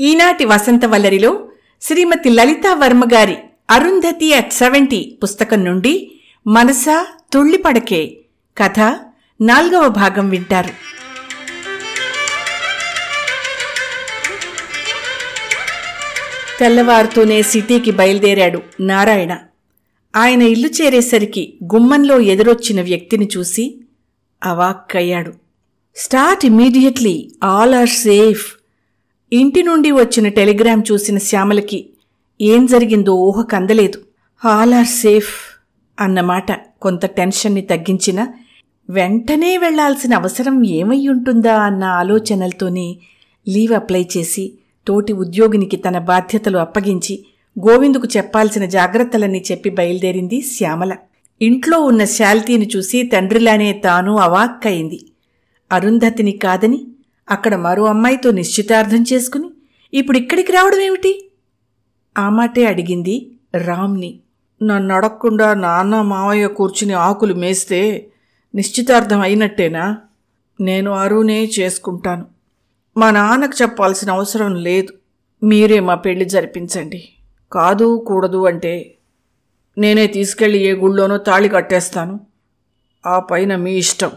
ఈనాటి వసంత వల్లరిలో శ్రీమతి లలితా వర్మ గారి Arundhati at seventy పుస్తకం నుండి మనసా తుళ్ళిపడకే కథ నాల్గవ భాగం వింటారు. తెల్లవారుతూనే సిటీకి బయలుదేరాడు నారాయణ. ఆయన ఇల్లు చేరేసరికి గుమ్మంలో ఎదురొచ్చిన వ్యక్తిని చూసి అవాక్కయ్యాడు. Start immediately all are safe ఇంటి నుండి వచ్చిన టెలిగ్రామ్ చూసిన శ్యామలకి ఏం జరిగిందో ఊహ కందలేదు ఆల్ ఆర్ సేఫ్ అన్నమాట కొంత టెన్షన్ని తగ్గించిన వెంటనే వెళ్ళాల్సిన అవసరం ఏమై ఉంటుందా అన్న ఆలోచనలతోనే లీవ్ అప్లై చేసి తోటి ఉద్యోగినికి తన బాధ్యతలు అప్పగించి గోవిందుకు చెప్పాల్సిన జాగ్రత్తలన్నీ చెప్పి బయలుదేరింది శ్యామల. ఇంట్లో ఉన్న శాల్తీని చూసి తండ్రిలానే తాను అవాక్కయింది. అరుంధతిని కాదని అక్కడ మరో అమ్మాయితో నిశ్చితార్థం చేసుకుని ఇప్పుడు ఇక్కడికి రావడం ఏమిటి? ఆ మాటే అడిగింది రామ్ని. నన్ను అడగకుండా నాన్న మావయ్య కూర్చుని ఆకులు మేస్తే నిశ్చితార్థం అయినట్టేనా? నేను అరువునే చేసుకుంటాను. మా నాన్నకు చెప్పాల్సిన అవసరం లేదు. మీరే మా పెళ్ళి జరిపించండి. కాదు కూడదు అంటే నేనే తీసుకెళ్ళి ఏ గుళ్ళోనో తాళి కట్టేస్తాను. ఆ పైన మీ ఇష్టం.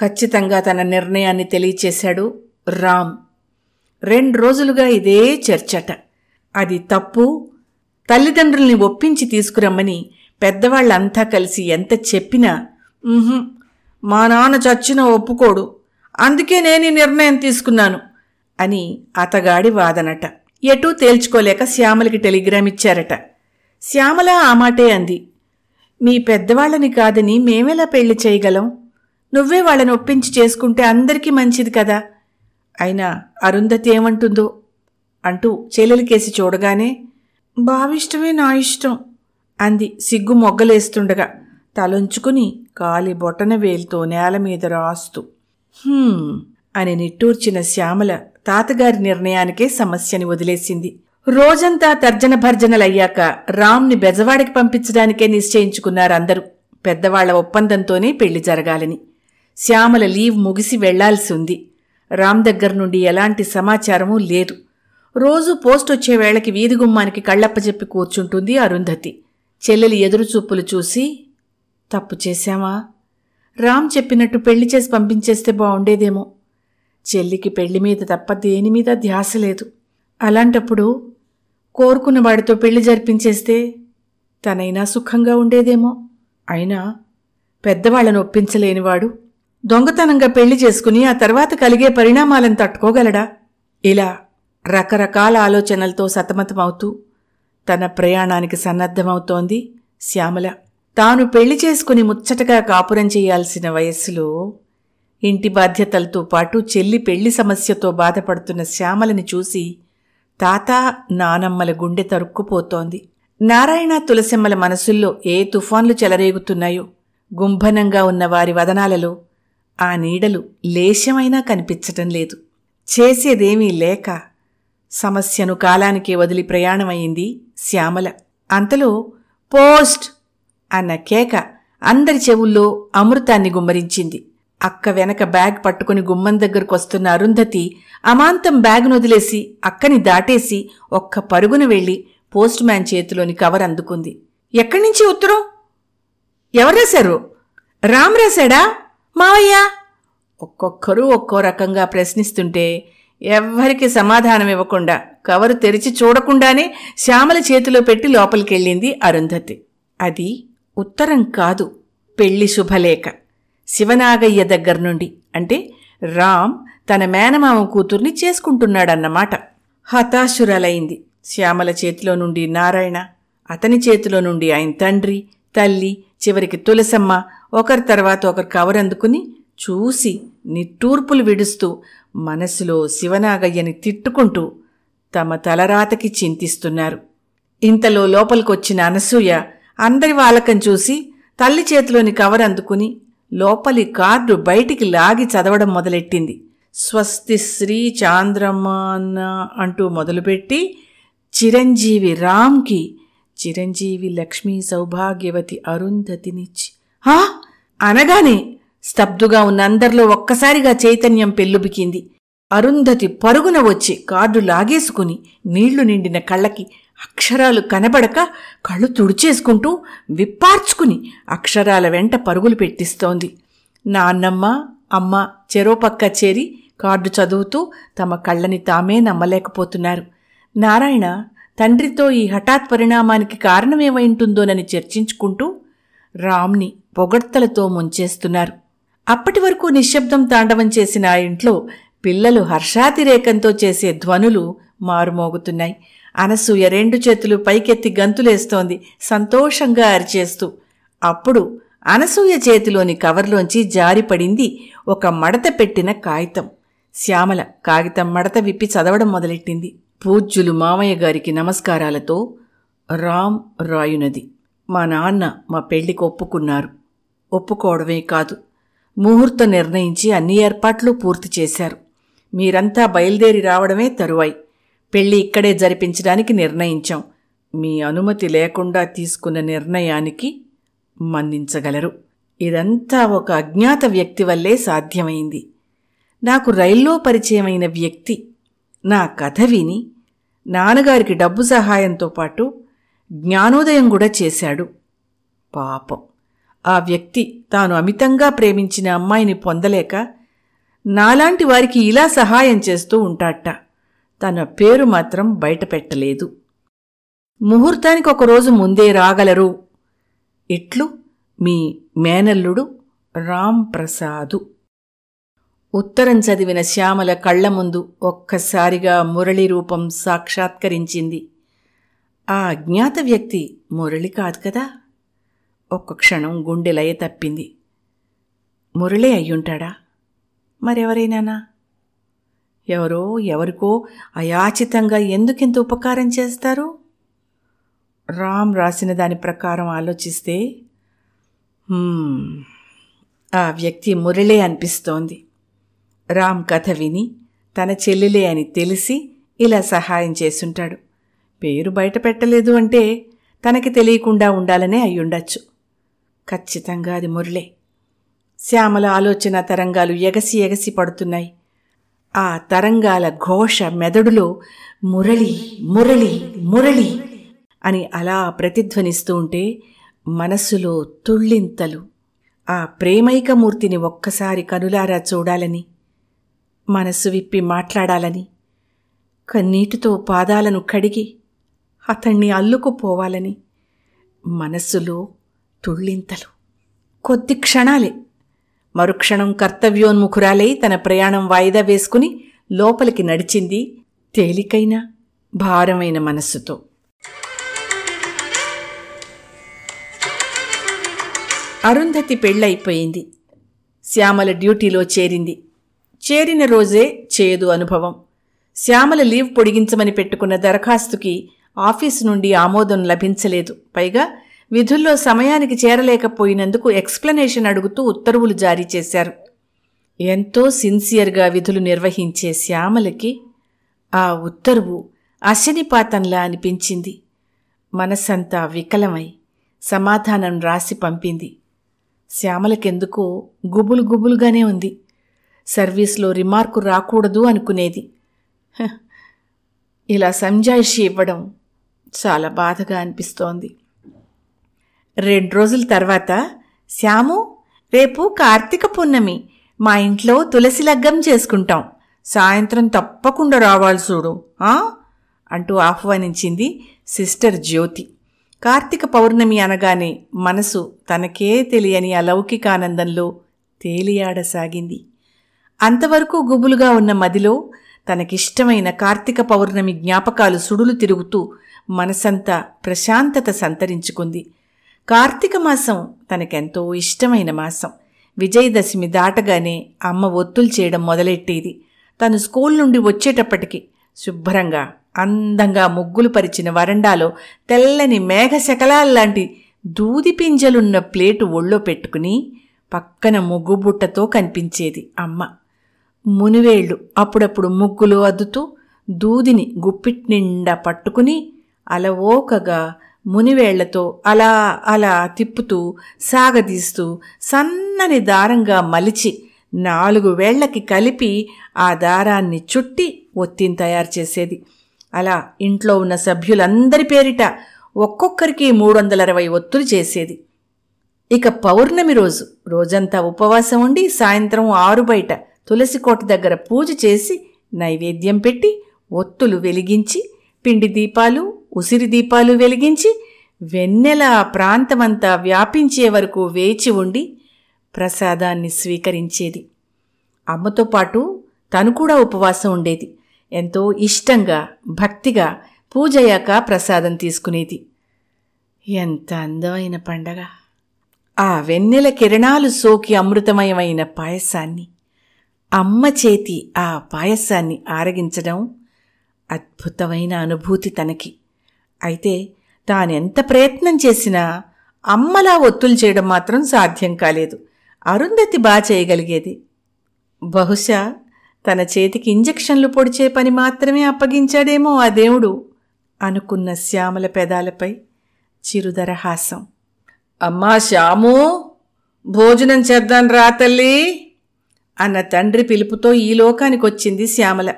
ఖచ్చితంగా తన నిర్ణయాన్ని తెలియచేశాడు రామ్. రెండు రోజులుగా ఇదే చర్చట. అది తప్పు. తల్లిదండ్రుల్ని ఒప్పించి తీసుకురమ్మని పెద్దవాళ్ళంతా కలిసి ఎంత చెప్పినా మా నాన్న చచ్చిన ఒప్పుకోడు. అందుకే నేను ఈ నిర్ణయం తీసుకున్నాను అని అతగాడి వాదనట. ఎటూ తేల్చుకోలేక శ్యామలకి టెలిగ్రామ్ ఇచ్చారట. శ్యామల ఆ మాటే అంది మీ పెద్దవాళ్ళని కాదని మేమెలా పెళ్ళి చేయగలం? నువ్వే వాళ్ళని ఒప్పించి చేసుకుంటే అందరికీ మంచిది కదా. అయినా అరుంధతి ఏమంటుందో అంటూ చెల్లెలికేసి చూడగానే బావిష్టమే నా ఇష్టం అంది సిగ్గు మొగ్గలేస్తుండగా తలొంచుకుని కాలి బొటన వేలుతో నేల మీద రాస్తూ. "హ్మ్" అని నిట్టూర్చిన శ్యామల తాతగారి నిర్ణయానికే సమస్యని వదిలేసింది. రోజంతా తర్జన భర్జనలయ్యాక రామ్ని బెజవాడికి పంపించడానికే నిశ్చయించుకున్నారు అందరూ పెద్దవాళ్ళ ఒప్పందంతోనే పెళ్ళి జరగాలని. శ్యామల లీవ్ ముగిసి వెళ్ళాల్సి ఉంది రామ్ దగ్గర నుండి ఎలాంటి సమాచారమూ లేదు. రోజు పోస్ట్ వచ్చే వేళకి వీధి గుమ్మానికి కళ్ళప్పచెప్పి కూర్చుంటుంది అరుంధతి. చెల్లెలి ఎదురుచూపులు చూసి తప్పు చేశామా రామ్ చెప్పినట్టు పెళ్ళి చేసి పంపించేస్తే బాగుండేదేమో చెల్లికి పెళ్ళి మీద తప్ప దేని మీద ధ్యాస లేదు. అలాంటప్పుడు కోరుకున్న వాడితో పెళ్ళి జరిపించేస్తే తనైనా సుఖంగా ఉండేదేమో. అయినా పెద్దవాళ్ళను ఒప్పించలేనివాడు దొంగతనంగా పెళ్ళి చేసుకుని ఆ తర్వాత కలిగే పరిణామాలను తట్టుకోగలడా? ఇలా రకరకాల ఆలోచనలతో సతమతమవుతూ తన ప్రయాణానికి సన్నద్ధమవుతోంది శ్యామల. తాను పెళ్ళి చేసుకుని ముచ్చటగా కాపురం చేయాల్సిన వయస్సులో ఇంటి బాధ్యతలతో పాటు చెల్లి పెళ్ళి సమస్యతో బాధపడుతున్న శ్యామలని చూసి తాత నానమ్మల గుండె తరుక్కుపోతోంది. నారాయణ తులసిమ్మల మనసుల్లో ఏ తుఫాన్లు చెలరేగుతున్నాయో గుంభనంగా ఉన్న వారి వదనాలలో ఆ నీడలు లేశమైనా కనిపించటం లేదు. చేసేదేమీ లేక సమస్యను కాలానికే వదిలి ప్రయాణమైంది శ్యామల. అంతలో పోస్ట్ అన్న కేక అందరి చెవుల్లో అమృతాన్ని గుమ్మరించింది. అక్క వెనక బ్యాగ్ పట్టుకుని గుమ్మం దగ్గరకు వస్తున్న అరుంధతి అమాంతం బ్యాగ్ను వదిలేసి అక్కని దాటేసి ఒక్క పరుగున వెళ్ళి పోస్ట్ మ్యాన్ చేతిలోని కవర్ అందుకుంది. ఎక్కడి నుంచి ఉత్తరం? ఎవరు రాశారు? రామ్ రాశాడా? మావయ్య! ఒక్కొక్కరు ఒక్కో రకంగా ప్రశ్నిస్తుంటే ఎవ్వరికి సమాధానం ఇవ్వకుండా కవరు తెరిచి చూడకుండానే శ్యామల చేతిలో పెట్టి లోపలికెళ్ళింది అరుంధతి. అది ఉత్తరం కాదు పెళ్ళి శుభలేఖ. శివనాగయ్య దగ్గర నుండి. అంటే రామ్ తన మేనమామ కూతుర్ని చేసుకుంటున్నాడన్నమాట. హతాశురాలైంది శ్యామల చేతిలో నుండి నారాయణ అతని చేతిలో నుండి ఆయన తండ్రి తల్లి చివరికి తులసమ్మ ఒకరి తర్వాత ఒకరు కవర్ అందుకుని చూసి నిట్టూర్పులు విడుస్తూ మనసులో శివనాగయ్యని తిట్టుకుంటూ తమ తలరాతకి చింతిస్తున్నారు. ఇంతలో లోపలికొచ్చిన అనసూయ అందరి వాలకం చూసి తల్లి చేతిలోని కవర్ అందుకుని లోపలి కార్డు బయటికి లాగి చదవడం మొదలెట్టింది. స్వస్తి శ్రీ చాంద్రమాన అంటూ మొదలుపెట్టి చిరంజీవి రామ్కి చిరంజీవి లక్ష్మీ సౌభాగ్యవతి అరుంధతినిచ్చి ఆ అనగానే స్తబ్దుగా ఉన్న అందరిలో ఒక్కసారిగా చైతన్యం పెల్లుబికింది అరుంధతి పరుగున వచ్చి కార్డు లాగేసుకుని నీళ్ళు నిండిన కళ్ళకి అక్షరాలు కనబడక కళ్ళు తుడిచేసుకుంటూ విప్పార్చుకుని అక్షరాల వెంట పరుగులు పెట్టిస్తోంది. నాన్నమ్మ అమ్మ చెరోపక్క చేరి కార్డు చదువుతూ తమ కళ్ళని తామే నమ్మలేకపోతున్నారు. నారాయణ తండ్రితో ఈ హఠాత్ పరిణామానికి కారణమేమైంటుందోనని చర్చించుకుంటూ రామ్ని పొగడ్తలతో ముంచేస్తున్నారు. అప్పటి వరకు నిశ్శబ్దం తాండవం చేసిన ఆ ఇంట్లో పిల్లలు హర్షాతిరేకంతో చేసే ధ్వనులు మారుమోగుతున్నాయి. అనసూయ రెండు చేతులు పైకెత్తి గంతులేస్తోంది సంతోషంగా అరిచేస్తూ. అప్పుడు అనసూయ చేతిలోని కవర్లోంచి జారిపడింది ఒక మడత పెట్టిన కాగితం. శ్యామల కాగితం మడత విప్పి చదవడం మొదలెట్టింది. పూజ్యులు మామయ్య గారికి నమస్కారాలతో రామ్ రాయునది. మా నాన్న మా పెళ్ళికి ఒప్పుకున్నారు. ఒప్పుకోవడమే కాదు. ముహూర్తం నిర్ణయించి అన్ని ఏర్పాట్లు పూర్తి చేశారు. మీరంతా బయలుదేరి రావడమే తరువాయి. పెళ్ళి ఇక్కడే జరిపించడానికి నిర్ణయించాం. మీ అనుమతి లేకుండా తీసుకున్న నిర్ణయానికి మన్నించగలరు. ఇదంతా ఒక అజ్ఞాత వ్యక్తి వల్లే సాధ్యమైంది. నాకు రైల్లో పరిచయమైన వ్యక్తి నా కథ విని నాన్నగారికి డబ్బు సహాయంతో పాటు జ్ఞానోదయం కూడా చేశాడు. పాపం. ఆ వ్యక్తి తాను అమితంగా ప్రేమించిన అమ్మాయిని పొందలేక నాలాంటి వారికి ఇలా సహాయం చేస్తూ ఉంటాట తన పేరు మాత్రం బయటపెట్టలేదు. ముహూర్తానికి ఒకరోజు ముందే రాగలరు. ఇట్లు మీ మేనల్లుడు రామ్ ప్రసాదు ఉత్తరం చదివిన శ్యామల కళ్ళ ముందు ఒక్కసారిగా మురళి రూపం సాక్షాత్కరించింది. ఆ అజ్ఞాత వ్యక్తి మురళి కాదు కదా? ఒక్క క్షణం గుండె తప్పింది. మురళి అయ్యుంటాడా? మరెవరైనానా? ఎవరో ఎవరికో అయాచితంగా ఎందుకింత ఉపకారం చేస్తారు? రామ్ రాసిన దాని ప్రకారం ఆలోచిస్తే ఆ వ్యక్తి మురళే అనిపిస్తోంది. రామ్ కథ విని తన చెల్లెలే అని తెలిసి ఇలా సహాయం చేసుంటాడు పేరు బయట పెట్టలేదు అంటే తనకి తెలియకుండా ఉండాలనే అయ్యుండొచ్చు. ఖచ్చితంగా అది మురళే. శ్యామల ఆలోచన తరంగాలు ఎగసి ఎగసి పడుతున్నాయి. ఆ తరంగాల ఘోష మెదడులో మురళి మురళి మురళి అని అలా ప్రతిధ్వనిస్తూ ఉంటే మనస్సులో తుళ్ళింతలు. ఆ ప్రేమైకమూర్తిని ఒక్కసారి కనులారా చూడాలని మనస్సు విప్పి మాట్లాడాలని కన్నీటితో పాదాలను కడిగి అతణ్ణి అల్లుకుపోవాలని మనస్సులో తుళ్ళింతలు. కొద్ది క్షణాలే. మరుక్షణం కర్తవ్యోన్ముఖురాలై తన ప్రయాణం వాయిదా వేసుకుని లోపలికి నడిచింది తేలికైన భారమైన మనస్సుతో. అరుంధతి పెళ్ళైపోయింది శ్యామల డ్యూటీలో చేరింది. చేరిన రోజే చేదు అనుభవం. శ్యామల లీవ్ పొడిగించమని పెట్టుకున్న దరఖాస్తుకి ఆఫీసు నుండి ఆమోదం లభించలేదు. పైగా విధుల్లో సమయానికి చేరలేకపోయినందుకు ఎక్స్ప్లెనేషన్ అడుగుతూ ఉత్తర్వులు జారీ చేశారు. ఎంతో సిన్సియర్గా విధులు నిర్వహించే శ్యామలకి ఆ ఉత్తర్వు అశనిపాతంలా అనిపించింది. మనసంతా వికలమై సమాధానం రాసి పంపింది. శ్యామలకెందుకో గుబులు గుబులుగానే ఉంది. సర్వీస్లో రిమార్కు రాకూడదు అనుకునేది. ఇలా సంజాయిషి ఇవ్వడం చాలా బాధగా అనిపిస్తోంది. రెండు రోజుల తర్వాత శ్యాము రేపు కార్తీక పున్నమి మా ఇంట్లో తులసి లగ్గం చేసుకుంటాం. సాయంత్రం తప్పకుండా రావాలి చూడు అంటూ ఆహ్వానించింది సిస్టర్ జ్యోతి. కార్తీక పౌర్ణమి అనగానే మనసు తనకే తెలియని అలౌకికానందంలో తేలియాడసాగింది. అంతవరకు గుబులుగా ఉన్న మదిలో తనకిష్టమైన కార్తీక పౌర్ణమి జ్ఞాపకాలు సుడులు తిరుగుతూ మనసంతా ప్రశాంతత సంతరించుకుంది. కార్తీక మాసం తనకెంతో ఇష్టమైన మాసం. విజయదశమి దాటగానే అమ్మ ఒత్తులు చేయడం మొదలెట్టేది. తను స్కూల్ నుండి వచ్చేటప్పటికి శుభ్రంగా అందంగా ముగ్గులు పరిచిన వరండాలో తెల్లని మేఘశకలాల్లాంటి దూది పింజలున్న ప్లేటు ఒళ్ళో పెట్టుకుని పక్కన ముగ్గు బుట్టతో కనిపించేది అమ్మ. మునివేళ్ళు అప్పుడప్పుడు ముగ్గులు అద్దుతూ దూదిని గుప్పిట్ నిండా పట్టుకుని అలవోకగా మునివేళ్ళతో అలా అలా తిప్పుతూ సాగదీస్తూ సన్నని దారంగా మలిచి నాలుగు వేళ్ళకి కలిపి ఆ దారాన్ని చుట్టి ఒత్తిని తయారు చేసేది. అలా ఇంట్లో ఉన్న సభ్యులందరి పేరిట ఒక్కొక్కరికి మూడు వందల అరవై ఒత్తులు చేసేది. ఇక పౌర్ణమి రోజు రోజంతా ఉపవాసం ఉండి సాయంత్రం ఆరు బయట తులసి కోట దగ్గర పూజ చేసి నైవేద్యం పెట్టి ఒత్తులు వెలిగించి పిండి దీపాలు ఉసిరి దీపాలు వెలిగించి వెన్నెల ప్రాంతమంతా వ్యాపించే వరకు వేచి ఉండి ప్రసాదాన్ని స్వీకరించేది. అమ్మతో పాటు తను కూడా ఉపవాసం ఉండేది. ఎంతో ఇష్టంగా భక్తిగా పూజయ్యాక ప్రసాదం తీసుకునేది. ఎంత అందమైన పండగ! ఆ వెన్నెల కిరణాలు సోకి అమృతమయమైన పాయసాన్ని అమ్మ చేతి ఆ పాయసాన్ని ఆరగించడం అద్భుతమైన అనుభూతి తనకి. అయితే తానెంత ప్రయత్నం చేసినా అమ్మలా ఒత్తులు చేయడం మాత్రం సాధ్యం కాలేదు. అరుంధతి బా చేయగలిగేది. బహుశా తన చేతికి ఇంజెక్షన్లు పొడిచే పని మాత్రమే అప్పగించాడేమో ఆ దేవుడు అనుకున్న శ్యామల పెదాలపై చిరుదరహాసం అమ్మా శ్యాము! భోజనం చేద్దాం రా తల్లి! అన్న తండ్రి పిలుపుతో ఈ లోకానికి వచ్చింది శ్యామల.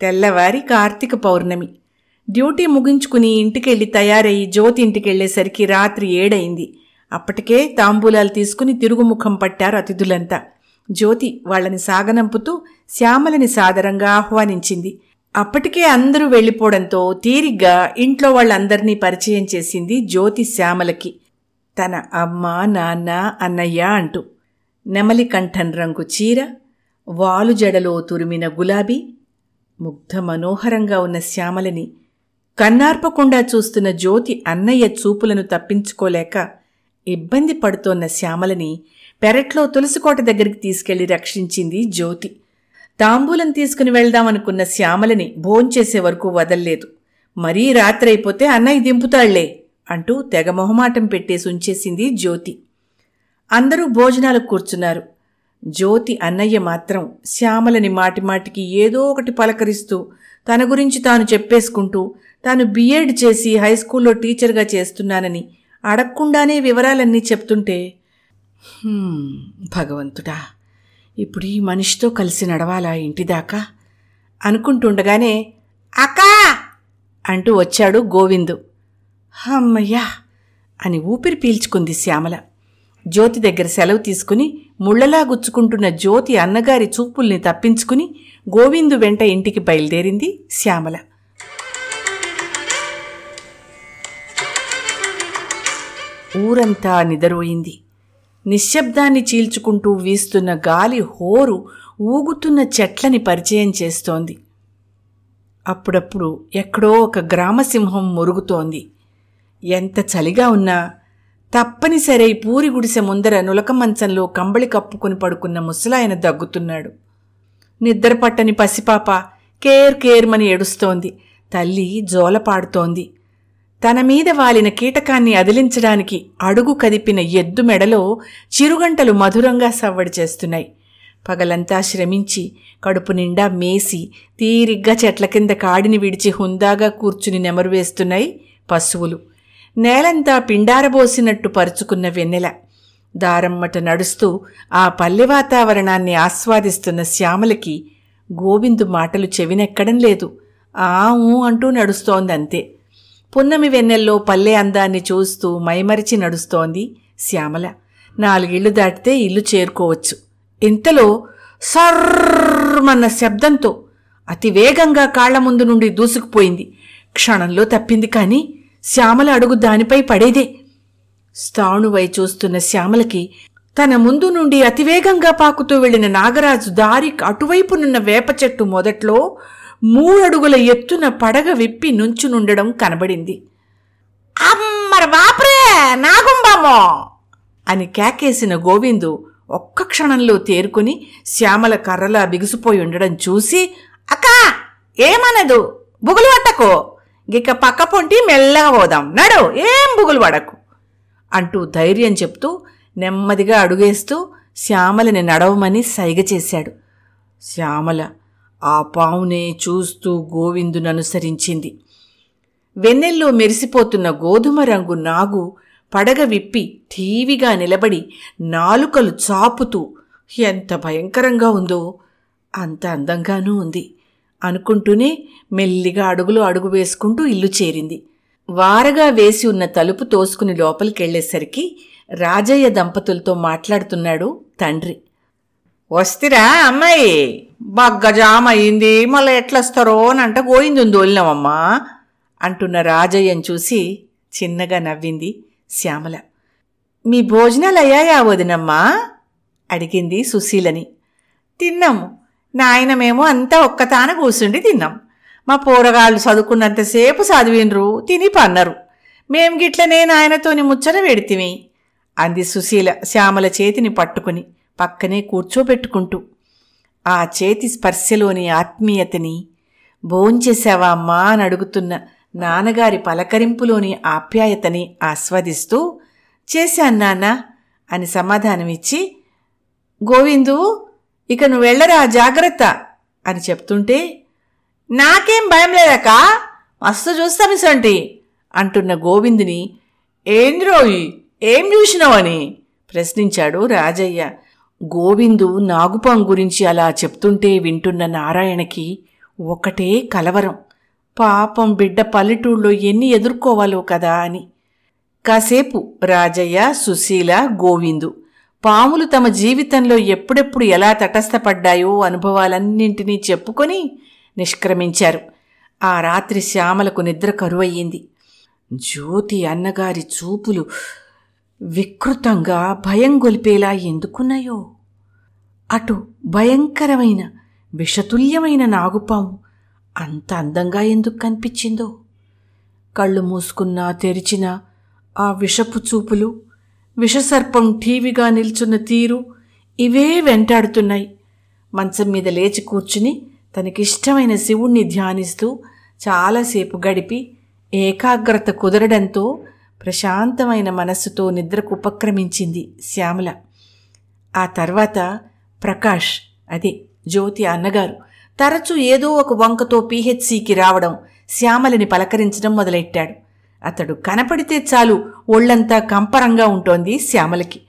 తెల్లవారి కార్తీక పౌర్ణమి. డ్యూటీ ముగించుకుని ఇంటికెళ్ళి తయారయ్యి జ్యోతి ఇంటికెళ్ళేసరికి రాత్రి ఏడైంది అప్పటికే తాంబూలాలు తీసుకుని తిరుగుముఖం పట్టారు అతిథులంతా. జ్యోతి వాళ్ళని సాగనంపుతూ శ్యామలని సాదరంగా ఆహ్వానించింది. అప్పటికే అందరూ వెళ్ళిపోవడంతో తీరిగ్గా ఇంట్లో వాళ్ళందరినీ పరిచయం చేసింది జ్యోతి శ్యామలకి. తన అమ్మ నాన్న అన్నయ్య అంటూ. నెమలి కంఠన్ రంగు చీర వాలు జడలో తురిమిన గులాబీ ముగ్ధ మనోహరంగా ఉన్న శ్యామలని కన్నార్పకుండా చూస్తున్న జ్యోతి అన్నయ్య చూపులను తప్పించుకోలేక ఇబ్బంది పడుతోన్న శ్యామలని పెరట్లో తులసికోట దగ్గరికి తీసుకెళ్ళి రక్షించింది జ్యోతి. తాంబూలం తీసుకుని వెళ్దామనుకున్న శ్యామలని భోంచేసే వరకు వదల్లేదు. మరీ రాత్రైపోతే అన్నయ్య దింపుతాళ్ళే అంటూ తెగ మొహమాటం పెట్టేసి ఉంచేసింది జ్యోతి. అందరూ భోజనాలకు కూర్చున్నారు. జ్యోతి అన్నయ్య మాత్రం శ్యామలని మాటిమాటికి ఏదో ఒకటి పలకరిస్తూ తన గురించి తాను చెప్పేసుకుంటూ తాను బిఎడ్ చేసి హై స్కూల్లో టీచర్గా చేస్తున్నానని అడగకుండానే వివరాలన్నీ చెప్తుంటే భగవంతుడా ఇప్పుడు ఈ మనిషితో కలిసి నడవాలా ఇంటిదాకా అనుకుంటుండగానే అక్కా! అంటూ వచ్చాడు గోవిందు. అమ్మయ్యా! అని ఊపిరి పీల్చుకుంది శ్యామల. జ్యోతి దగ్గర సెలవు తీసుకుని ముళ్ళలా గుచ్చుకుంటున్న జ్యోతి అన్నగారి చూపుల్ని తప్పించుకుని గోవిందు వెంట ఇంటికి బయలుదేరింది శ్యామల. ఊరంతా నిదరోయింది. నిశ్శబ్దాన్ని చీల్చుకుంటూ వీస్తున్న గాలి హోరు ఊగుతున్న చెట్లని పరిచయం చేస్తోంది. అప్పుడప్పుడు ఎక్కడో ఒక గ్రామసింహం మురుగుతోంది. ఎంత చలిగా ఉన్నా తప్పనిసరై పూరి గుడిసె ముందర నులక మంచంలో కంబళి కప్పుకుని పడుకున్న ముసలాయన దగ్గుతున్నాడు. నిద్ర పట్టని పసిపాప కేర్ కేర్మని ఏడుస్తోంది. తల్లి జోలపాడుతోంది. తన మీద వాలిన కీటకాన్ని అదిలించడానికి అడుగు కదిపిన ఎద్దు మెడలో చిరుగంటలు మధురంగా సవ్వడి చేస్తున్నాయి. పగలంతా శ్రమించి కడుపు నిండా మేసి తీరిగ్గా చెట్ల కింద కాడిని విడిచి హుందాగా కూర్చుని నెమరు వేస్తున్నాయి పశువులు. నేలంతా పిండారబోసినట్టు పరుచుకున్న వెన్నెల. దారమ్మట నడుస్తూ ఆ పల్లె వాతావరణాన్ని ఆస్వాదిస్తున్న శ్యామలకి గోవిందు మాటలు చెవినెక్కడం లేదు. ఆ ఊ అంటూ నడుస్తోందంతే. పున్నమి వెన్నెల్లో పల్లె అందాన్ని చూస్తూ మైమరిచి నడుస్తోంది శ్యామల. నాలుగిళ్ళు దాటితే ఇల్లు చేరుకోవచ్చు. ఇంతలో సర్రమన్న శబ్దంతో అతి వేగంగా కాళ్ళ ముందు నుండి దూసుకుపోయింది. క్షణంలో తప్పింది కాని శ్యామల అడుగు దానిపై పడేదే. స్థాణువై చూస్తున్న శ్యామలకి తన ముందు నుండి అతివేగంగా పాకుతూ వెళ్ళిన నాగరాజు దారి అటువైపునున్న వేప చెట్టు మొదట్లో మూడడుగుల ఎత్తున పడగ విప్పి నుంచునుండడం కనబడింది. అమ్మర బాప్రే నాగుంబామో! అని కేకేసిన గోవిందు ఒక్క క్షణంలో తేరుకుని శ్యామల కర్రలా బిగుసిపోయి ఉండడం చూసి అక్కా ఏమనదు? బుగులు పట్టకో. ఇక పక్క పొంటి మెల్లగా పోదాం. నడు ఏం బుగులు పడకు. అంటూ ధైర్యం చెప్తూ నెమ్మదిగా అడుగేస్తూ శ్యామలని నడవమని సైగ చేశాడు. శ్యామల ఆ పావునే చూస్తూ గోవిందును అనుసరించింది వెన్నెల్లో మెరిసిపోతున్న గోధుమ రంగు నాగు పడగ విప్పి ఠీవిగా నిలబడి నాలుకలు చాపుతూ ఎంత భయంకరంగా ఉందో అంత అందంగానూ ఉంది అనుకుంటూనే మెల్లిగా అడుగులు అడుగు వేసుకుంటూ ఇల్లు చేరింది. వారగా వేసి ఉన్న తలుపు తోసుకుని లోపలికెళ్ళేసరికి రాజయ్య దంపతులతో మాట్లాడుతున్నాడు తండ్రి. వస్తిరా అమ్మాయి? బగ్గజామ అయింది మళ్ళీ ఎట్లొస్తారో అనంట గోయింది దోలినామమ్మా అంటున్న రాజయ్యను చూసి చిన్నగా నవ్వింది శ్యామల. మీ భోజనాలు అయ్యాయా వదినమ్మా? అడిగింది సుశీలని. తిన్నాము. నాయనమేమో అంతా ఒక్కతాన కూర్చుండి తిన్నాం. మా పోరగాళ్ళు చదువుకున్నంతసేపు చదివినరు తిని పన్నరు. మేం గిట్లనే నాయనతోని ముచ్చట పెడితిమి అంది సుశీల శ్యామల చేతిని పట్టుకుని. పక్కనే కూర్చోబెట్టుకుంటూ ఆ చేతి స్పర్శలోని ఆత్మీయతని భోంచేశావా అమ్మా అని అడుగుతున్న నాన్నగారి పలకరింపులోని ఆప్యాయతని ఆస్వాదిస్తూ చేశాను నాన్న అని సమాధానమిచ్చి గోవిందు ఇక నువ్వు వెళ్ళరా జాగ్రత్త అని చెప్తుంటే నాకేం భయం లేదక్క మస్తు చూస్తా మిసంటి అంటున్న గోవిందుని ఏంద్రోయి ఏం చూసినావని? ప్రశ్నించాడు రాజయ్య. గోవిందు నాగుపాం గురించి అలా చెప్తుంటే వింటున్న నారాయణకి ఒకటే కలవరం. పాపం బిడ్డ పల్లెటూళ్ళలో ఎన్ని ఎదుర్కోవాలో కదా అని. కాసేపు రాజయ్య సుశీల గోవిందు పాములు తమ జీవితంలో ఎప్పుడెప్పుడు ఎలా తటస్థపడ్డాయో అనుభవాలన్నింటినీ చెప్పుకొని నిష్క్రమించారు. ఆ రాత్రి శ్యామలకు నిద్ర కరువయ్యింది. జ్యోతి అన్నగారి చూపులు వికృతంగా భయం గొలిపేలా ఎందుకున్నాయో? అటు భయంకరమైన విషతుల్యమైన నాగుపాము అంత అందంగా ఎందుకు కనిపించిందో? కళ్ళు మూసుకున్నా తెరిచినా ఆ విషపు చూపులు విషసర్పం టీవీగా నిల్చున్న తీరు ఇవే వెంటాడుతున్నాయి. మంచం మీద లేచి కూర్చుని తనకిష్టమైన శివుణ్ణి ధ్యానిస్తూ చాలాసేపు గడిపి ఏకాగ్రత కుదరడంతో ప్రశాంతమైన మనస్సుతో నిద్రకు ఉపక్రమించింది శ్యామల. ఆ తర్వాత ప్రకాష్ అదే జ్యోతి అన్నగారు తరచూ ఏదో ఒక వంకతో పీహెచ్సికి రావడం శ్యామలని పలకరించడం మొదలెట్టాడు. అతడు కనపడితే చాలు ఒళ్ళంతా కంపరంగా ఉంటోంది శ్యామలకి.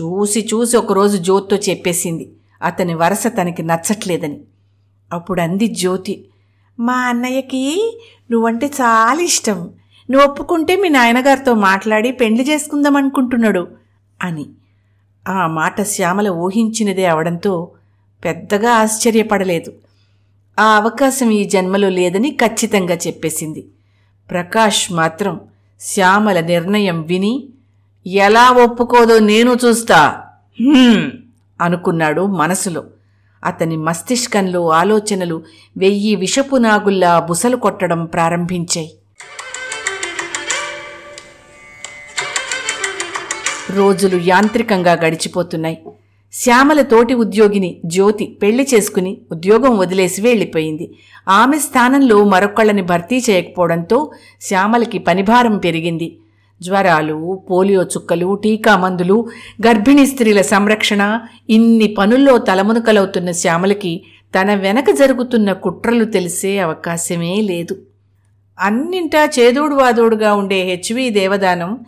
చూసి చూసి ఒకరోజు జ్యోతితో చెప్పేసింది. అతని వరస తనకి నచ్చట్లేదని. అప్పుడు అంది జ్యోతి మా అన్నయ్యకి నువ్వంటే చాలా ఇష్టం. నువ్వు ఒప్పుకుంటే మీ నాయనగారితో మాట్లాడి పెండ్లి చేసుకుందాం అనుకుంటున్నాడు అని. ఆ మాట శ్యామల ఊహించినదే అవడంతో పెద్దగా ఆశ్చర్యపడలేదు. ఆ అవకాశం ఈ జన్మలో లేదని ఖచ్చితంగా చెప్పేసింది. ప్రకాష్ మాత్రం శ్యామల నిర్ణయం విని ఎలా ఒప్పుకోదో నేను చూస్తా. అనుకున్నాడు మనసులో. అతని మస్తిష్కంలో ఆలోచనలు వెయ్యి విషపు నాగుల్లా బుసలు కొట్టడం ప్రారంభించాయి. రోజులు యాంత్రికంగా గడిచిపోతున్నాయి. శ్యామల తోటి ఉద్యోగిని జ్యోతి పెళ్ళి చేసుకుని ఉద్యోగం వదిలేసి వెళ్ళిపోయింది. ఆమె స్థానంలో మరొకళ్ళని భర్తీ చేయకపోవడంతో శ్యామలకి పనిభారం పెరిగింది. జ్వరాలు పోలియో చుక్కలు టీకా మందులు గర్భిణీ స్త్రీల సంరక్షణ ఇన్ని పనుల్లో తలమునకలవుతున్న శ్యామలకి తన వెనక జరుగుతున్న కుట్రలు తెలిసే అవకాశమే లేదు. అన్నింటా చేదోడు వాదోడుగా ఉండే హెచ్వి దేవదానం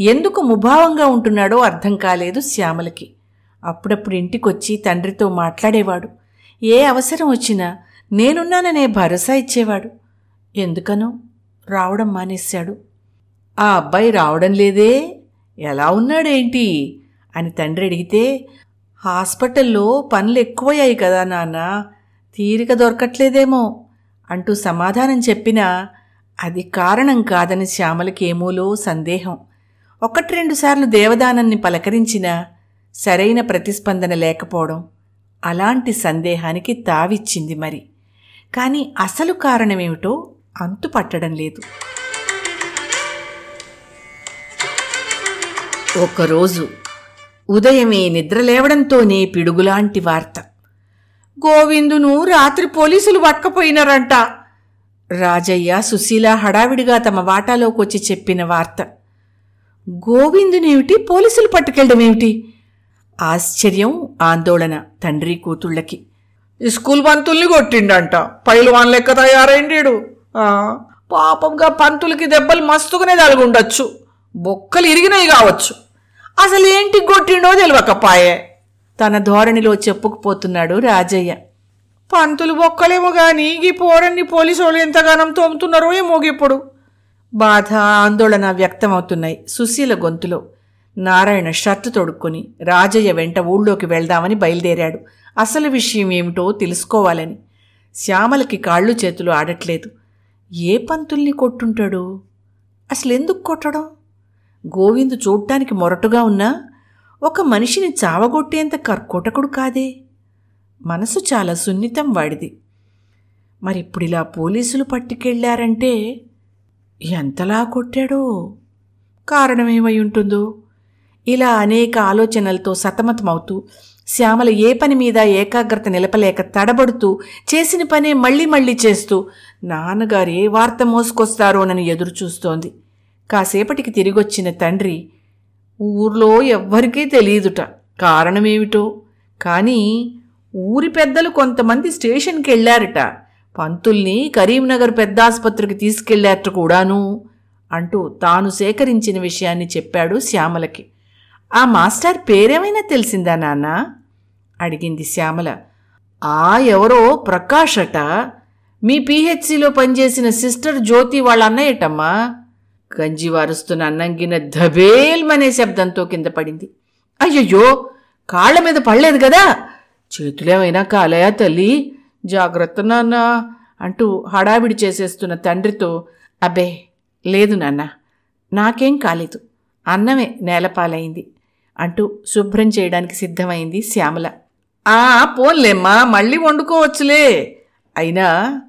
ఎందుకు ముభావంగా ఉంటున్నాడో అర్థం కాలేదు శ్యామలకి. అప్పుడప్పుడు ఇంటికొచ్చి తండ్రితో మాట్లాడేవాడు. ఏ అవసరం వచ్చినా నేనున్నాననే భరోసా ఇచ్చేవాడు. ఎందుకనో? రావడం మానేశాడు. ఆ అబ్బాయి రావడం లేదే? ఎలా ఉన్నాడేంటి? అని తండ్రి అడిగితే హాస్పిటల్లో పనులు ఎక్కువయ్యాయి కదా నాన్న తీరిక దొరకట్లేదేమో అంటూ సమాధానం చెప్పినా అది కారణం కాదని శ్యామలకేమోలో సందేహం. ఒకటి రెండు సార్లు దేవదానాన్ని పలకరించినా సరైన ప్రతిస్పందన లేకపోవడం అలాంటి సందేహానికి తావిచ్చింది మరి. కానీ అసలు కారణమేమిటో అంతు పట్టడం లేదు. ఒకరోజు ఉదయమే నిద్ర లేవడంతోనే పిడుగులాంటి వార్త. గోవిందును రాత్రి పోలీసులు పట్టకపోయినారంట. రాజయ్య సుశీల హడావిడిగా తమ వాటాలోకి వచ్చి చెప్పిన వార్త. గోవిందునేమిటి? పోలీసులు పట్టుకెళ్ళడమేమిటి? ఆశ్చర్యం ఆందోళన తండ్రి కూతుళ్ళకి. స్కూల్ పంతుల్ని కొట్టిండంట. పైల్వాన్ లెక్క తయారైండీడు. పాపంగా పంతులకి దెబ్బలు మస్తుగానే తలుగుండొచ్చు బొక్కలు ఇరిగినాయి కావచ్చు. అసలు ఏంటి కొట్టిండో తెలియకపాయే తన ధోరణిలో చెప్పుకుపోతున్నాడు రాజయ్య. పంతులు బొక్కలేమో గాని ఈ పోరన్ని పోలీసు వాళ్ళు ఎంతగానం తోముతున్నారో ఏమో ఇప్పుడు బాధ ఆందోళన వ్యక్తమవుతున్నాయి. సుశీల గొంతులో నారాయణ షర్టు తొడుక్కొని రాజయ్య వెంట ఊళ్ళోకి వెళ్దామని బయలుదేరాడు. అసలు విషయం ఏమిటో తెలుసుకోవాలని. శ్యామలకి కాళ్ళు చేతులు ఆడట్లేదు. ఏ పంతుల్ని కొట్టుంటాడు? అసలెందుకు కొట్టడం? గోవిందు చూడ్డానికి మొరటుగా ఉన్నా ఒక మనిషిని చావగొట్టేంత కర్కోటకుడు కాదే? మనసు చాలా సున్నితం వాడిది. మరిప్పుడిలా పోలీసులు పట్టుకెళ్ళారంటే ఎంతలా కొట్టాడో? కారణమేమై ఉంటుందో ఇలా అనేక ఆలోచనలతో సతమతమవుతూ శ్యామల ఏ పని మీద ఏకాగ్రత నిలపలేక తడబడుతూ చేసిన పనే మళ్ళీ మళ్ళీ చేస్తూ నాన్నగారు ఏ వార్త మోసుకొస్తారోనని ఎదురుచూస్తోంది. కాసేపటికి తిరిగొచ్చిన తండ్రి ఊర్లో ఎవ్వరికీ తెలియదుట. కారణమేమిటో? కానీ ఊరి పెద్దలు కొంతమంది స్టేషన్కి వెళ్ళారట పంతుల్ని కరీంనగర్ పెద్ద ఆసుపత్రికి తీసుకెళ్ళారట కూడాను అంటూ తాను సేకరించిన విషయాన్ని చెప్పాడు శ్యామలకి. ఆ మాస్టర్ పేరేమైనా తెలిసిందా నాన్న? అడిగింది శ్యామల. ఆ ఎవరో ప్రకాశట మీ పీహెచ్సిలో పనిచేసిన సిస్టర్ జ్యోతి వాళ్ళ అన్నయ్యటమ్మా? గంజి వారుస్తున్న అన్నంగిన ధబేల్మనే శబ్దంతో కింద పడింది. అయ్యయ్యో కాళ్ళ మీద పడలేదు కదా? చేతులేమైనా కాలయా తల్లి? జాగ్రత్త నాన్న అంటూ హడావిడి చేసేస్తున్న తండ్రితో అబ్బే లేదు నాన్న నాకేం కాలేదు అన్నమే నేలపాలైంది అంటూ శుభ్రం చేయడానికి సిద్ధమైంది శ్యామల. ఆ పోన్లేమ్మా మళ్ళీ వండుకోవచ్చులే. అయినా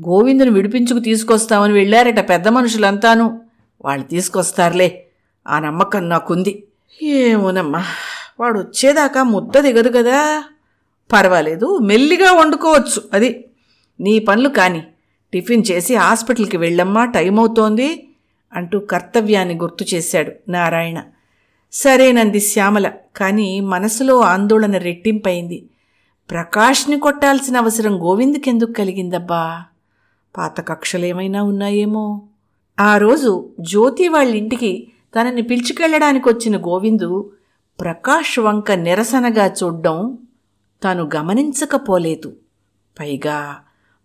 గోవిందుని విడిపించుకు తీసుకొస్తామని వెళ్ళారట పెద్ద మనుషులంతాను. వాళ్ళు తీసుకొస్తారులే ఆ నమ్మకం నాకుంది. ఏమోనమ్మా వాడు వచ్చేదాకా ముద్ద దిగదు కదా. పర్వాలేదు మెల్లిగా వండుకోవచ్చు. అది నీ పనులు కాని. టిఫిన్ చేసి హాస్పిటల్కి వెళ్ళమ్మా టైం అవుతోంది అంటూ కర్తవ్యాన్ని గుర్తు చేశాడు నారాయణ. సరేనంది శ్యామల కానీ మనసులో ఆందోళన రెట్టింపైంది. ప్రకాష్ని కొట్టాల్సిన అవసరం గోవింద్కెందుకు కలిగిందబ్బా? పాత కక్షలేమైనా ఉన్నాయేమో? ఆ రోజు జ్యోతి వాళ్ళింటికి తనని పిలుచుకెళ్ళడానికి వచ్చిన గోవిందు ప్రకాష్ వంక నిరసనగా చూడ్డం తాను గమనించకపోలేదు. పైగా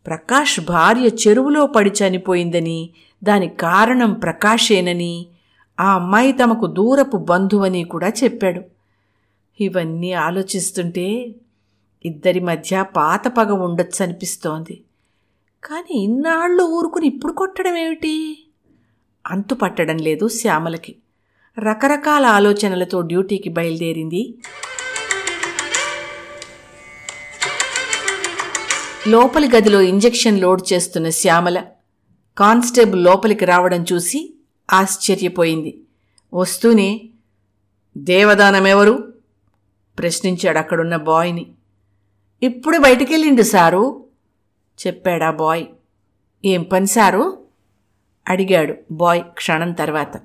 ప్రకాష్ భార్య చెరువులో పడి చనిపోయిందని దాని కారణం ప్రకాషేనని ఆ అమ్మాయి తమకు దూరపు బంధువని కూడా చెప్పాడు. ఇవన్నీ ఆలోచిస్తుంటే ఇద్దరి మధ్య పాత పగ ఉండొచ్చు అనిపిస్తోంది కానీ ఇన్నాళ్ళు ఊరుకుని ఇప్పుడు కొట్టడం ఏమిటి? అంతు పట్టడం లేదు శ్యామలకి. రకరకాల ఆలోచనలతో డ్యూటీకి బయలుదేరింది లోపలి గదిలో ఇంజెక్షన్ లోడ్ చేస్తున్న శ్యామల కానిస్టేబుల్ లోపలికి రావడం చూసి ఆశ్చర్యపోయింది. వస్తూనే దేవదానమెవరు? ప్రశ్నించాడు అక్కడున్న బాయ్ని. ఇప్పుడు బయటికెళ్ళిండు సారు చెప్పాడా బాయ్. ఏం పని సారు? అడిగాడు బాయ్ క్షణం తర్వాత.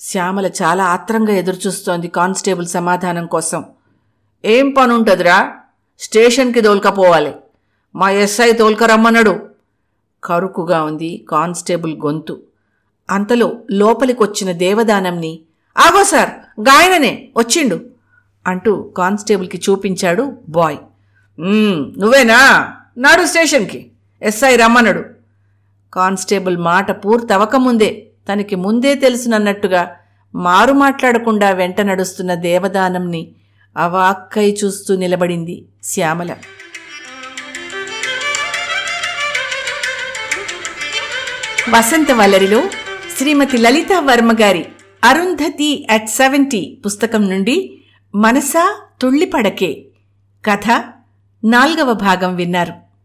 శ్యామల చాలా ఆత్రంగా ఎదురుచూస్తోంది కానిస్టేబుల్ సమాధానం కోసం. ఏం పనుంటుందిరా? స్టేషన్కి దోల్కపోవాలి. మా ఎస్ఐ తోల్కరమ్మన్నాడు. కరుకుగా ఉంది కానిస్టేబుల్ గొంతు. అంతలో లోపలికొచ్చిన దేవదానంని ఆగో సార్ గాయననే వచ్చిండు అంటూ కానిస్టేబుల్కి చూపించాడు బాయ్. నువ్వేనా? నాడు స్టేషన్కి. ఎస్ఐ రమ్మన్నాడు. కానిస్టేబుల్ మాట పూర్తవకముందే తనకి ముందే తెలుసునన్నట్టుగా మారు మాట్లాడకుండా వెంట నడుస్తున్న దేవదానంని అవాక్కై చూస్తూ నిలబడింది శ్యామల. వసంత వల్లరిలో శ్రీమతి లలితా వర్మ గారి అరుంధతి అట్ సెవెంటీ పుస్తకం నుండి మనసా తుళ్ళిపడకే కథ నాల్గవ భాగం విన్నారు.